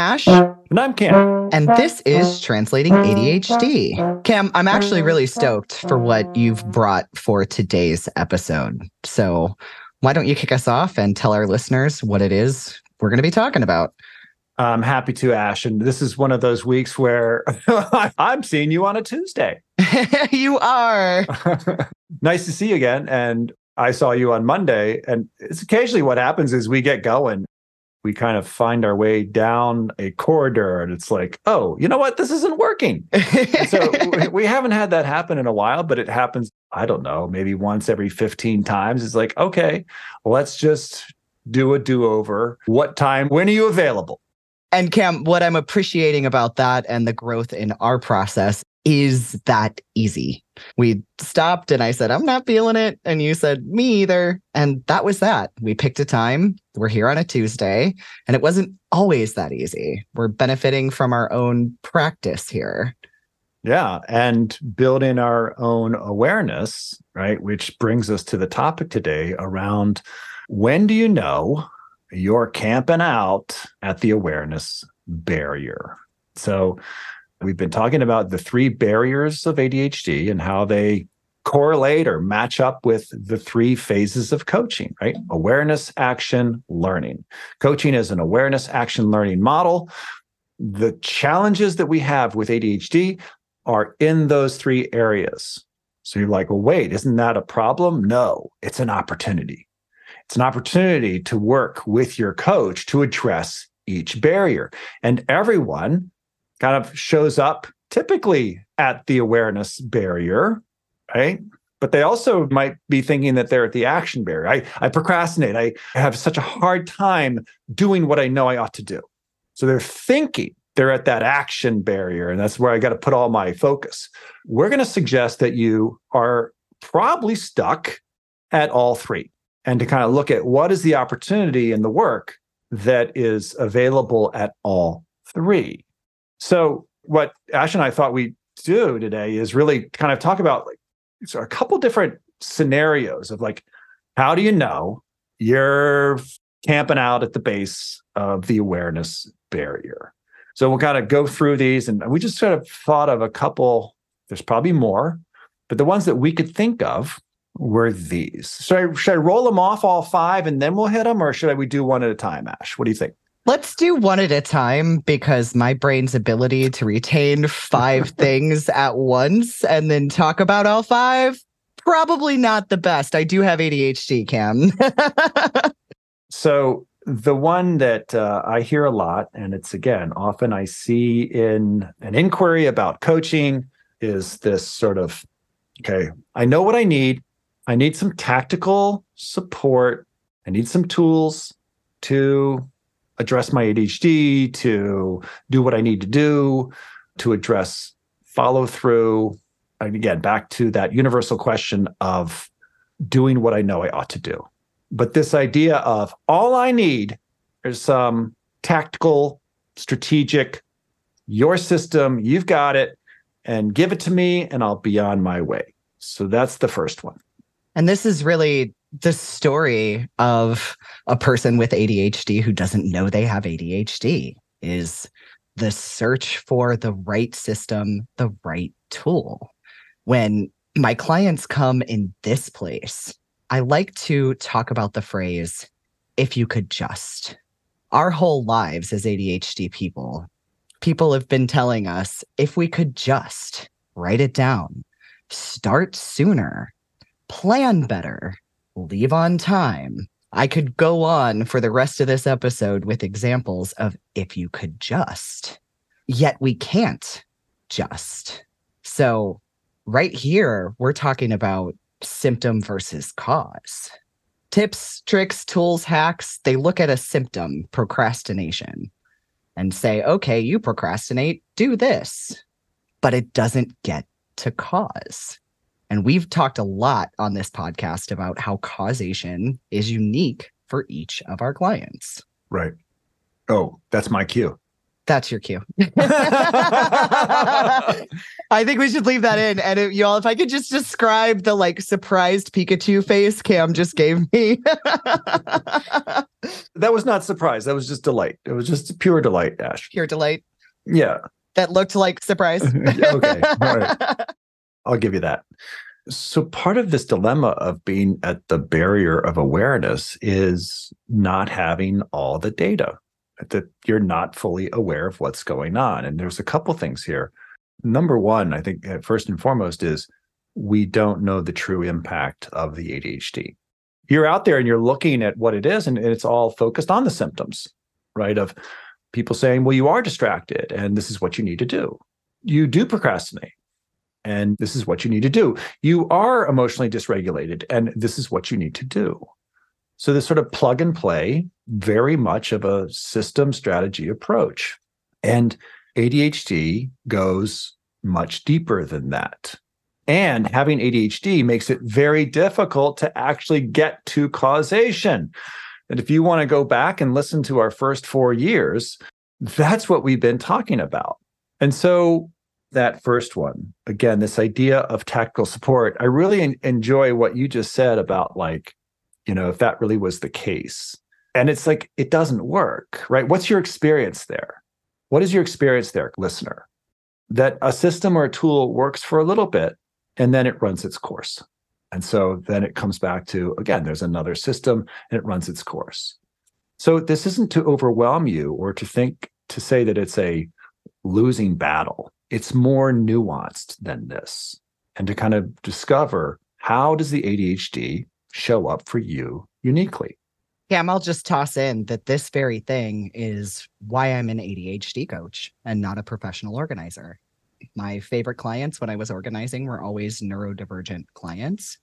Ash. And I'm Cam. And this is Translating ADHD. Cam, I'm actually really stoked for what you've brought for today's episode. So, why don't you kick us off and tell our listeners what it is we're going to be talking about? I'm happy to, Ash. And this is one of those weeks where I'm seeing you on a Tuesday. you are. nice to see you again. And I saw you on Monday. And it's occasionally what happens is we get going. We kind of find our way down a corridor and it's like, oh, you know what? This isn't working. so we haven't had that happen in a while, but it happens, I don't know, maybe once every 15 times. It's like, okay, let's just do a do over. What time? When are you available? And Cam, what I'm appreciating about that and the growth in our process is that easy. We stopped and I said, I'm not feeling it. And you said, me either. And that was that. We picked a time. We're here on a Tuesday. And it wasn't always that easy. We're benefiting from our own practice here. Yeah. And building our own awareness, right? Which brings us to the topic today around when do you know you're camping out at the awareness barrier? So, we've been talking about the three barriers of ADHD and how they correlate or match up with the three phases of coaching, right? Awareness, action, learning. Coaching is an awareness, action, learning model. The challenges that we have with ADHD are in those three areas. So you're like, well, wait, isn't that a problem? No, it's an opportunity. It's an opportunity to work with your coach to address each barrier. And everyone kind of shows up typically at the awareness barrier, right? But they also might be thinking that they're at the action barrier. I, I procrastinate. I have such a hard time doing what I know I ought to do. So they're thinking they're at that action barrier. And that's where I got to put all my focus. We're going to suggest that you are probably stuck at all three and to kind of look at what is the opportunity in the work that is available at all three. So, what Ash and I thought we'd do today is really kind of talk about like so a couple different scenarios of like, how do you know you're camping out at the base of the awareness barrier? So we'll kind of go through these, and we just sort of thought of a couple. There's probably more, but the ones that we could think of were these. I, should I roll them off all five and then we'll hit them, or should I, we do one at a time, Ash? What do you think? Let's do one at a time because my brain's ability to retain five things at once and then talk about all five, probably not the best. I do have ADHD, Cam. so, the one that uh, I hear a lot, and it's again, often I see in an inquiry about coaching, is this sort of okay, I know what I need. I need some tactical support. I need some tools to address my ADHD, to do what I need to do, to address follow through. And again, back to that universal question of doing what I know I ought to do. But this idea of all I need is some tactical, strategic, your system, you've got it, and give it to me, and I'll be on my way. So that's the first one. And this is really the story of a person with ADHD who doesn't know they have ADHD is the search for the right system, the right tool. When my clients come in this place, I like to talk about the phrase, if you could just. Our whole lives as ADHD people, people have been telling us, if we could just write it down, start sooner, plan better, leave on time. I could go on for the rest of this episode with examples of if you could just, yet we can't just. So, right here, we're talking about symptom versus cause. Tips, tricks, tools, hacks, they look at a symptom, procrastination, and say, okay, you procrastinate, do this. But it doesn't get to cause. And we've talked a lot on this podcast about how causation is unique for each of our clients. Right. Oh, that's my cue. That's your cue. I think we should leave that in. And it, y'all, if I could just describe the like surprised Pikachu face Cam just gave me. that was not surprise. That was just delight. It was just pure delight, Ash. Pure delight. Yeah. That looked like surprise. okay. All right. I'll give you that. So, part of this dilemma of being at the barrier of awareness is not having all the data, that you're not fully aware of what's going on. And there's a couple things here. Number one, I think uh, first and foremost is we don't know the true impact of the ADHD. You're out there and you're looking at what it is, and it's all focused on the symptoms, right? Of people saying, well, you are distracted and this is what you need to do. You do procrastinate and this is what you need to do. You are emotionally dysregulated and this is what you need to do. So, this sort of plug and play, very much of a system strategy approach. And ADHD goes much deeper than that. And having ADHD makes it very difficult to actually get to causation. And if you want to go back and listen to our first four years, that's what we've been talking about. And so, that first one, again, this idea of tactical support, I really en- enjoy what you just said about like, you know, if that really was the case. And it's like, it doesn't work, right? What's your experience there? What is your experience there, listener? That a system or a tool works for a little bit and then it runs its course. And so then it comes back to again, there's another system and it runs its course. So this isn't to overwhelm you or to think to say that it's a losing battle. It's more nuanced than this. And to kind of discover how does the ADHD show up for you uniquely? Yeah, I'll just toss in that this very thing is why I'm an ADHD coach and not a professional organizer my favorite clients when I was organizing were always neurodivergent clients.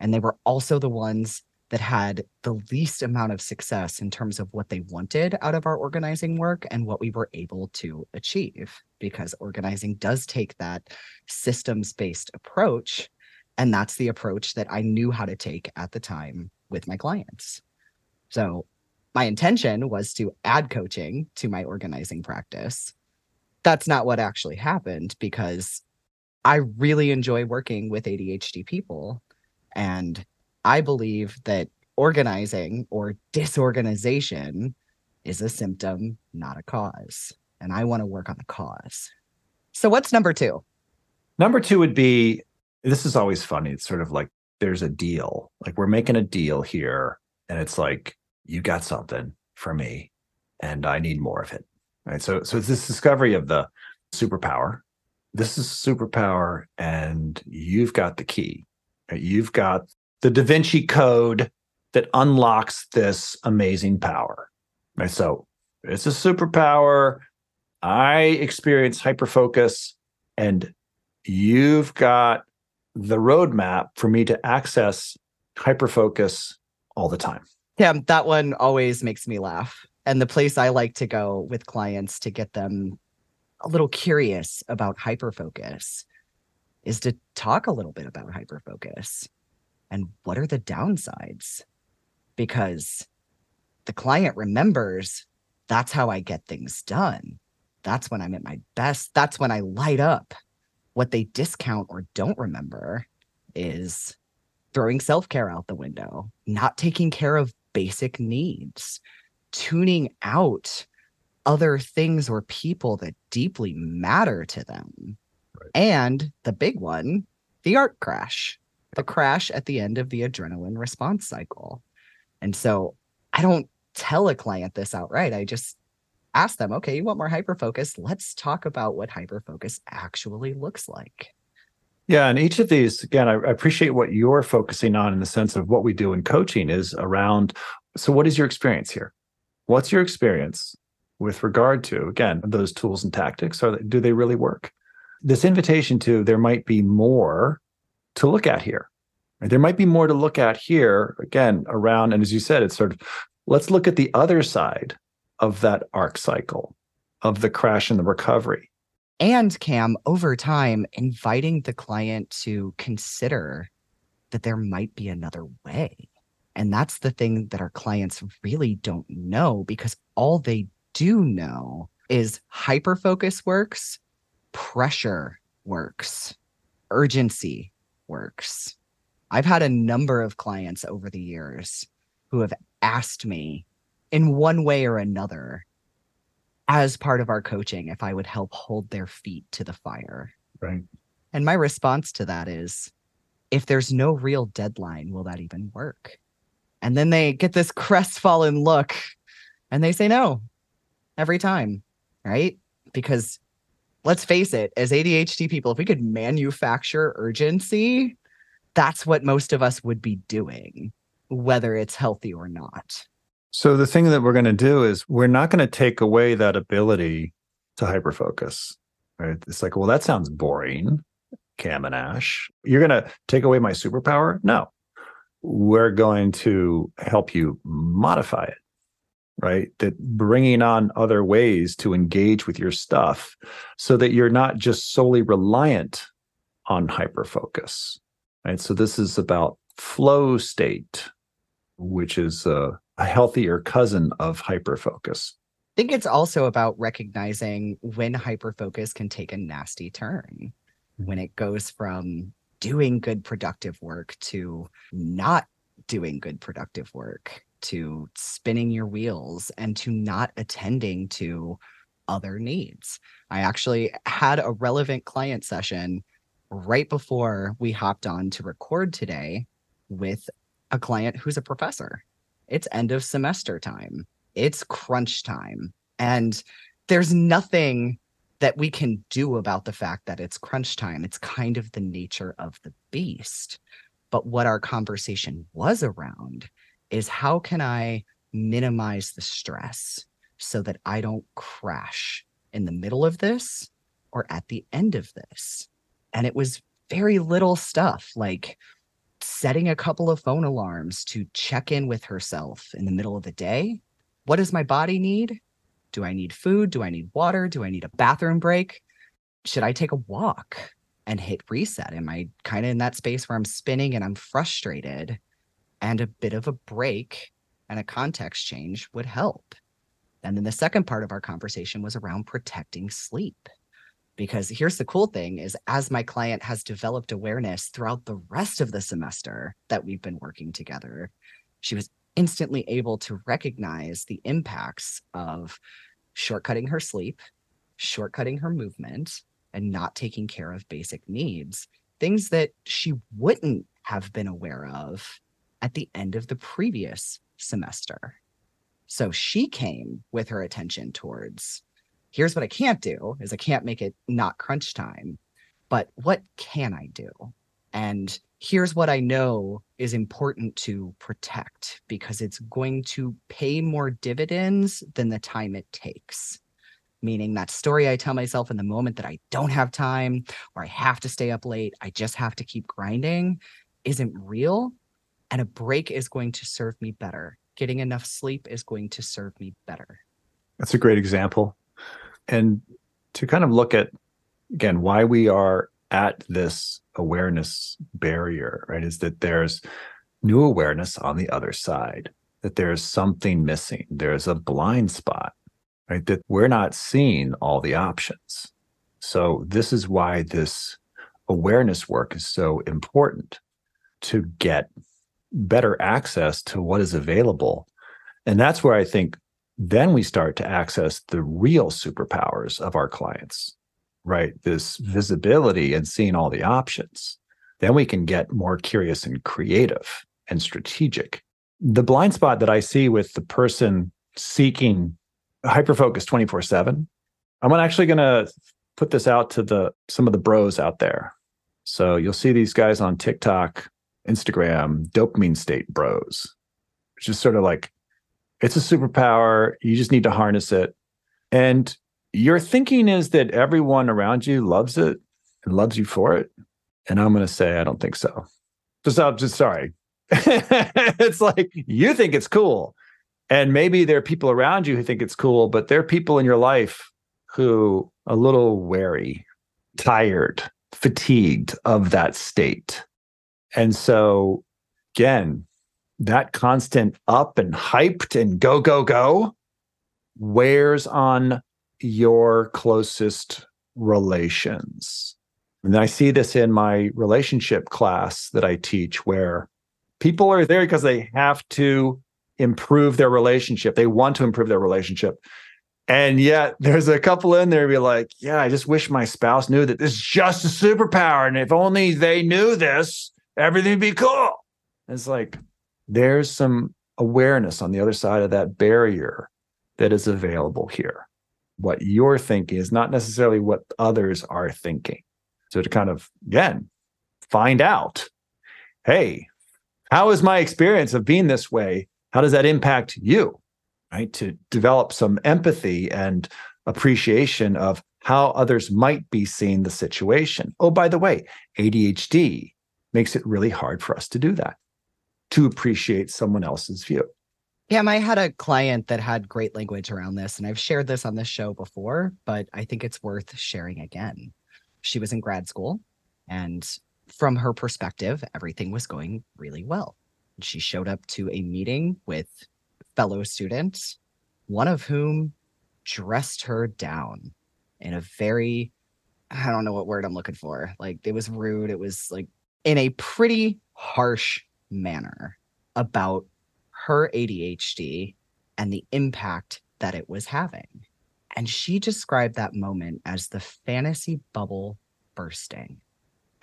And they were also the ones that had the least amount of success in terms of what they wanted out of our organizing work and what we were able to achieve. Because organizing does take that systems based approach. And that's the approach that I knew how to take at the time with my clients. So my intention was to add coaching to my organizing practice that's not what actually happened because I really enjoy working with ADHD people. And I believe that organizing or disorganization is a symptom, not a cause. And I want to work on the cause. So, what's number two? Number two would be this is always funny. It's sort of like there's a deal, like we're making a deal here. And it's like, you got something for me, and I need more of it right? So, so it's this discovery of the superpower. This is superpower, and you've got the key. You've got the Da Vinci Code that unlocks this amazing power. Right? So, it's a superpower. I experience hyperfocus, and you've got the roadmap for me to access hyperfocus all the time. Yeah, that one always makes me laugh and the place I like to go with clients to get them a little curious about hyperfocus is to talk a little bit about hyperfocus and what are the downsides because the client remembers that's how I get things done. That's when I'm at my best. That's when I light up. What they discount or don't remember is throwing self care out the window, not taking care of basic needs, tuning out other things or people that deeply matter to them. Right. And the big one, the arc crash, the crash at the end of the adrenaline response cycle. And so I don't tell a client this outright. I just ask them, okay, you want more hyper focus? Let's talk about what hyper focus actually looks like. Yeah, and each of these, again, I, appreciate what you're focusing on in the sense of what we do in coaching is around. So, what is your experience here? What's your experience with regard to, again, those tools and tactics? Are do they really work? This invitation to there might be more to look at here. There might be more to look at here, again, around, and as you said, it's sort of let's look at the other side of that arc cycle of the crash and the recovery. And Cam, over time, inviting the client to consider that there might be another way. And that's the thing that our clients really don't know because all they do know is hyper focus works, pressure works, urgency works. I've had a number of clients over the years who have asked me in one way or another as part of our coaching if I would help hold their feet to the fire. Right. And my response to that is if there's no real deadline, will that even work? And then they get this crestfallen look and they say no every time, right? Because let's face it, as ADHD people, if we could manufacture urgency, that's what most of us would be doing, whether it's healthy or not. So the thing that we're going to do is we're not going to take away that ability to hyperfocus. Right? It's like, well, that sounds boring, Cam and Ash. You're going to take away my superpower? No. We're going to help you modify it. Right. That bringing on other ways to engage with your stuff so that you're not just solely reliant on hyperfocus. Right. So this is about flow state, which is a, a healthier cousin of hyperfocus. I think it's also about recognizing when hyperfocus can take a nasty turn, when it goes from doing good productive work to not doing good productive work, to spinning your wheels, and to not attending to other needs. I actually had a relevant client session right before we hopped on to record today with a client who's a professor. It's end of semester time, it's crunch time. And there's nothing that we can do about the fact that it's crunch time. It's kind of the nature of the beast. But what our conversation was around is how can I minimize the stress so that I don't crash in the middle of this or at the end of this? And it was very little stuff like setting a couple of phone alarms to check in with herself in the middle of the day. What does my body need? Do I need food? Do I need water? Do I need a bathroom break? Should I take a walk and hit reset? Am I kind of in that space where I'm spinning and I'm frustrated? And a bit of a break and a context change would help. And then the second part of our conversation was around protecting sleep because here's the cool thing is as my client has developed awareness throughout the rest of the semester that we've been working together she was instantly able to recognize the impacts of shortcutting her sleep shortcutting her movement and not taking care of basic needs things that she wouldn't have been aware of at the end of the previous semester so she came with her attention towards here's what I can't do is I can't make it not crunch time. But what can I do? And here's what I know is important to protect because it's going to pay more dividends than the time it takes. Meaning that story I tell myself in the moment that I don't have time or I have to stay up late, I just have to keep grinding isn't real. And a break is going to serve me better. Getting enough sleep is going to serve me better. That's a great example and to kind of look at again why we are at this awareness barrier right is that there's new awareness on the other side that there's something missing there's a blind spot right that we're not seeing all the options so this is why this awareness work is so important to get better access to what is available and that's where i think then we start to access the real superpowers of our clients, right? This visibility and seeing all the options. Then we can get more curious and creative and strategic. The blind spot that I see with the person seeking hyperfocus 24 7, I'm actually going to put this out to the some of the bros out there. So you'll see these guys on TikTok, Instagram, dopamine state bros, is sort of like it's a superpower. You just need to harness it. And your thinking is that everyone around you loves it and loves you for it. And I'm going to say, I don't think so. Just, I'm just sorry. it's like you think it's cool. And maybe there are people around you who think it's cool, but there are people in your life who a little wary, tired, fatigued of that state. And so, again, that constant up and hyped and go, go, go wears on your closest relations. And I see this in my relationship class that I teach, where people are there because they have to improve their relationship. They want to improve their relationship. And yet there's a couple in there be like, yeah, I just wish my spouse knew that this is just a superpower. And if only they knew this, everything be cool. It's like there's some awareness on the other side of that barrier that is available here. What you're thinking is not necessarily what others are thinking. So to kind of, again, find out hey, how is my experience of being this way? How does that impact you? Right. To develop some empathy and appreciation of how others might be seeing the situation. Oh, by the way, ADHD makes it really hard for us to do that, to appreciate someone else's view. Yeah, I had a client that had great language around this, and I've shared this on the show before, but I think it's worth sharing again. She was in grad school, and from her perspective, everything was going really well. She showed up to a meeting with fellow students, one of whom dressed her down in a very, I don't know what word I'm looking for. Like it was rude. It was like in a pretty harsh manner about her ADHD and the impact that it was having. And she described that moment as the fantasy bubble bursting.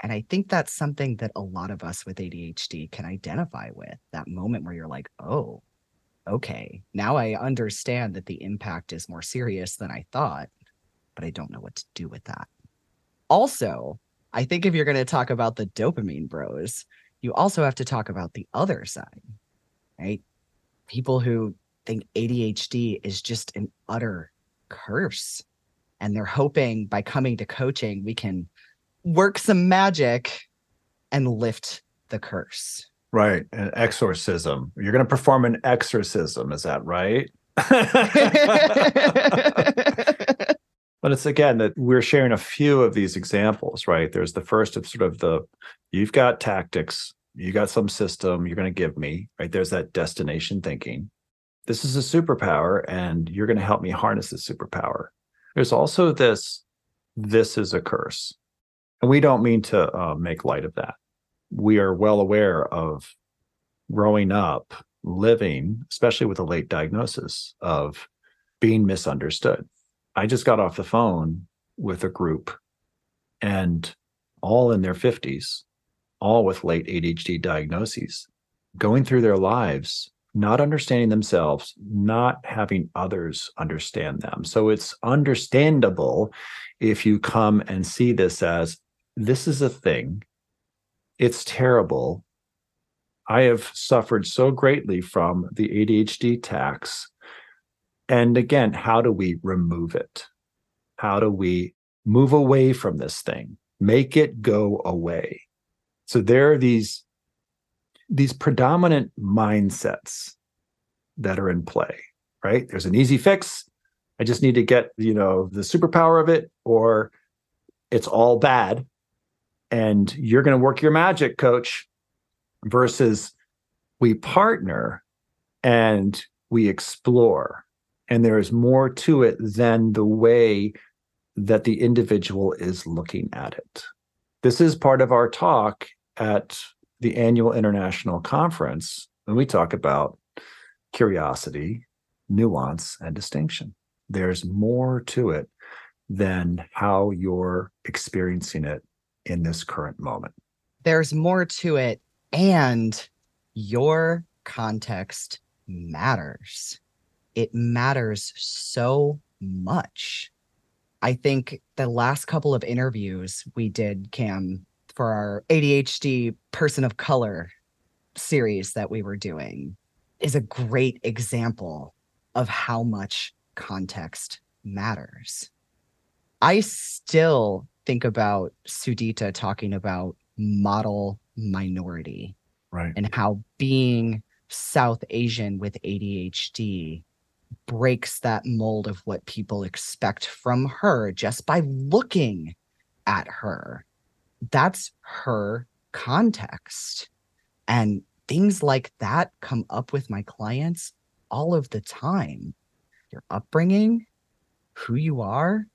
And I think that's something that a lot of us with ADHD can identify with that moment where you're like, oh, okay, now I understand that the impact is more serious than I thought, but I don't know what to do with that. Also, I think if you're going to talk about the dopamine bros, you also have to talk about the other side, right? People who think ADHD is just an utter curse. And they're hoping by coming to coaching, we can work some magic and lift the curse. Right. An exorcism. You're going to perform an exorcism. Is that right? but it's again that we're sharing a few of these examples, right? There's the first of sort of the you've got tactics, you got some system you're going to give me, right? There's that destination thinking. This is a superpower, and you're going to help me harness this superpower. There's also this this is a curse and we don't mean to uh, make light of that. We are well aware of growing up, living, especially with a late diagnosis, of being misunderstood. I just got off the phone with a group and all in their 50s, all with late ADHD diagnoses, going through their lives, not understanding themselves, not having others understand them. So it's understandable if you come and see this as this is a thing. It's terrible. I have suffered so greatly from the ADHD tax. And again, how do we remove it? How do we move away from this thing? Make it go away. So there are these these predominant mindsets that are in play, right? There's an easy fix. I just need to get, you know, the superpower of it or it's all bad and you're going to work your magic, coach, versus we partner and we explore. And there is more to it than the way that the individual is looking at it. This is part of our talk at the annual international conference when we talk about curiosity, nuance, and distinction. There's more to it than how you're experiencing it in this current moment. There's more to it, and your context matters. It matters so much. I think the last couple of interviews we did, Cam, for our ADHD person of color series that we were doing, is a great example of how much context matters. I still think about Sudita talking about model minority. Right. And how being South Asian with ADHD breaks that mold of what people expect from her just by looking at her. That's her context. And things like that come up with my clients all of the time. Your upbringing, who you are,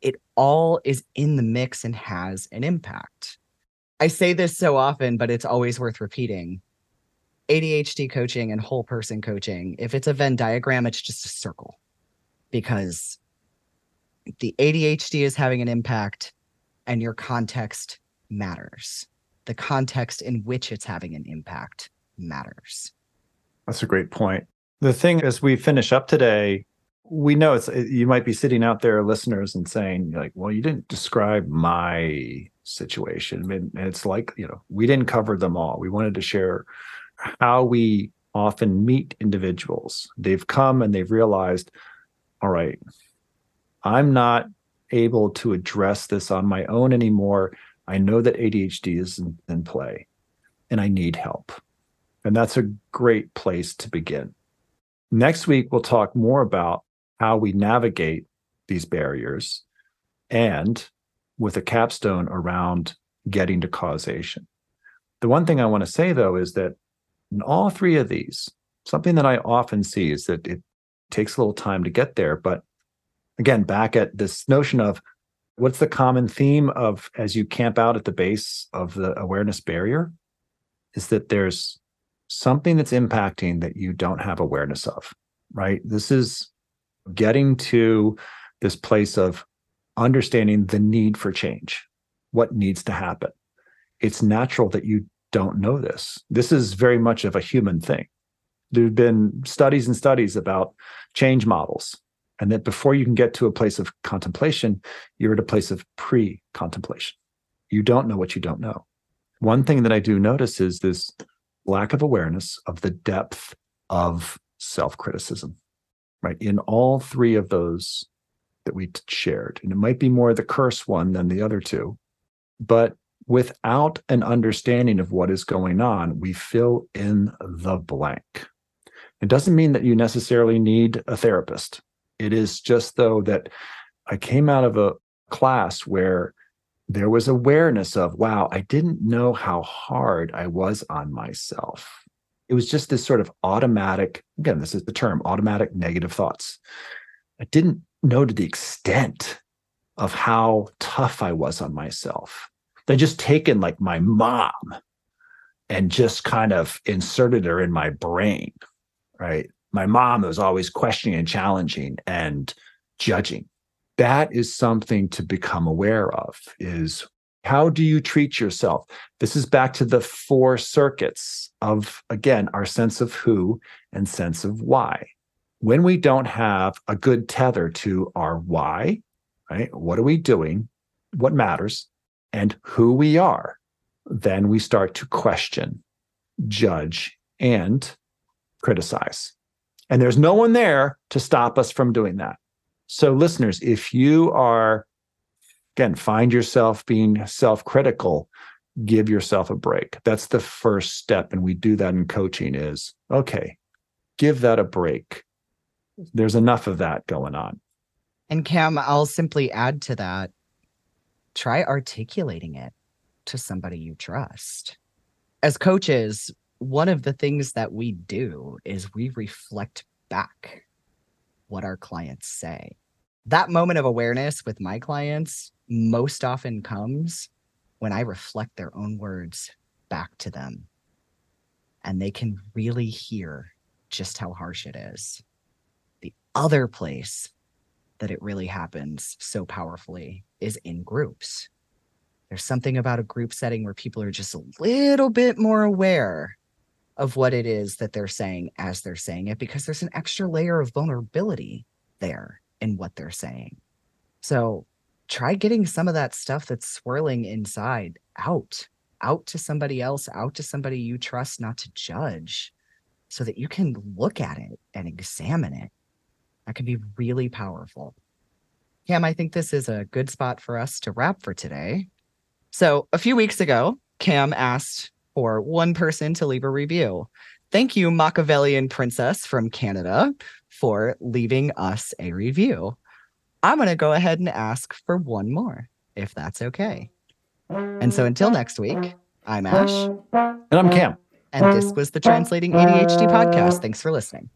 it all is in the mix and has an impact. I say this so often, but it's always worth repeating. ADHD coaching and whole person coaching, if it's a Venn diagram, it's just a circle because the ADHD is having an impact and your context matters. The context in which it's having an impact matters. That's a great point. The thing as we finish up today, we know it's you might be sitting out there listeners and saying like, well, you didn't describe my situation. I mean, it's like, you know, we didn't cover them all. We wanted to share how we often meet individuals. They've come and they've realized, all right, I'm not able to address this on my own anymore. I know that ADHD is in, in play and I need help. And that's a great place to begin. Next week, we'll talk more about how we navigate these barriers and with a capstone around getting to causation. The one thing I want to say, though, is that in all three of these, something that I often see is that it takes a little time to get there. But again, back at this notion of what's the common theme of as you camp out at the base of the awareness barrier is that there's something that's impacting that you don't have awareness of, right? This is getting to this place of understanding the need for change, what needs to happen. It's natural that you don't know this. This is very much of a human thing. There have been studies and studies about change models, and that before you can get to a place of contemplation, you're at a place of pre contemplation. You don't know what you don't know. One thing that I do notice is this lack of awareness of the depth of self criticism, right? In all three of those that we shared. And it might be more the curse one than the other two. But without an understanding of what is going on, we fill in the blank. It doesn't mean that you necessarily need a therapist. It is just, though, that I came out of a class where there was awareness of, wow, I didn't know how hard I was on myself. It was just this sort of automatic, again, this is the term automatic negative thoughts. I didn't know to the extent of how tough I was on myself. They just taken like my mom and just kind of inserted her in my brain, right? My mom was always questioning and challenging and judging. That is something to become aware of is how do you treat yourself? This is back to the four circuits of, again, our sense of who and sense of why when we don't have a good tether to our why, right? What are we doing? What matters? And who we are, then we start to question, judge, and criticize. And there's no one there to stop us from doing that. So, listeners, if you are, again, find yourself being self critical, give yourself a break. That's the first step. And we do that in coaching is okay, give that a break there's enough of that going on. And Cam, I'll simply add to that try articulating it to somebody you trust. As coaches, one of the things that we do is we reflect back what our clients say. That moment of awareness with my clients most often comes when I reflect their own words back to them and they can really hear just how harsh it is The other place that it really happens so powerfully is in groups. There's something about a group setting where people are just a little bit more aware of what it is that they're saying as they're saying it because there's an extra layer of vulnerability there in what they're saying. So try getting some of that stuff that's swirling inside out, out to somebody else, out to somebody you trust not to judge so that you can look at it and examine it that can be really powerful. Cam, I think this is a good spot for us to wrap for today. So, a few weeks ago, Cam asked for one person to leave a review. Thank you, Machiavellian Princess from Canada, for leaving us a review. I'm going to go ahead and ask for one more, if that's okay. And so until next week, I'm Ash. And I'm Cam. And this was the Translating ADHD podcast. Thanks for listening.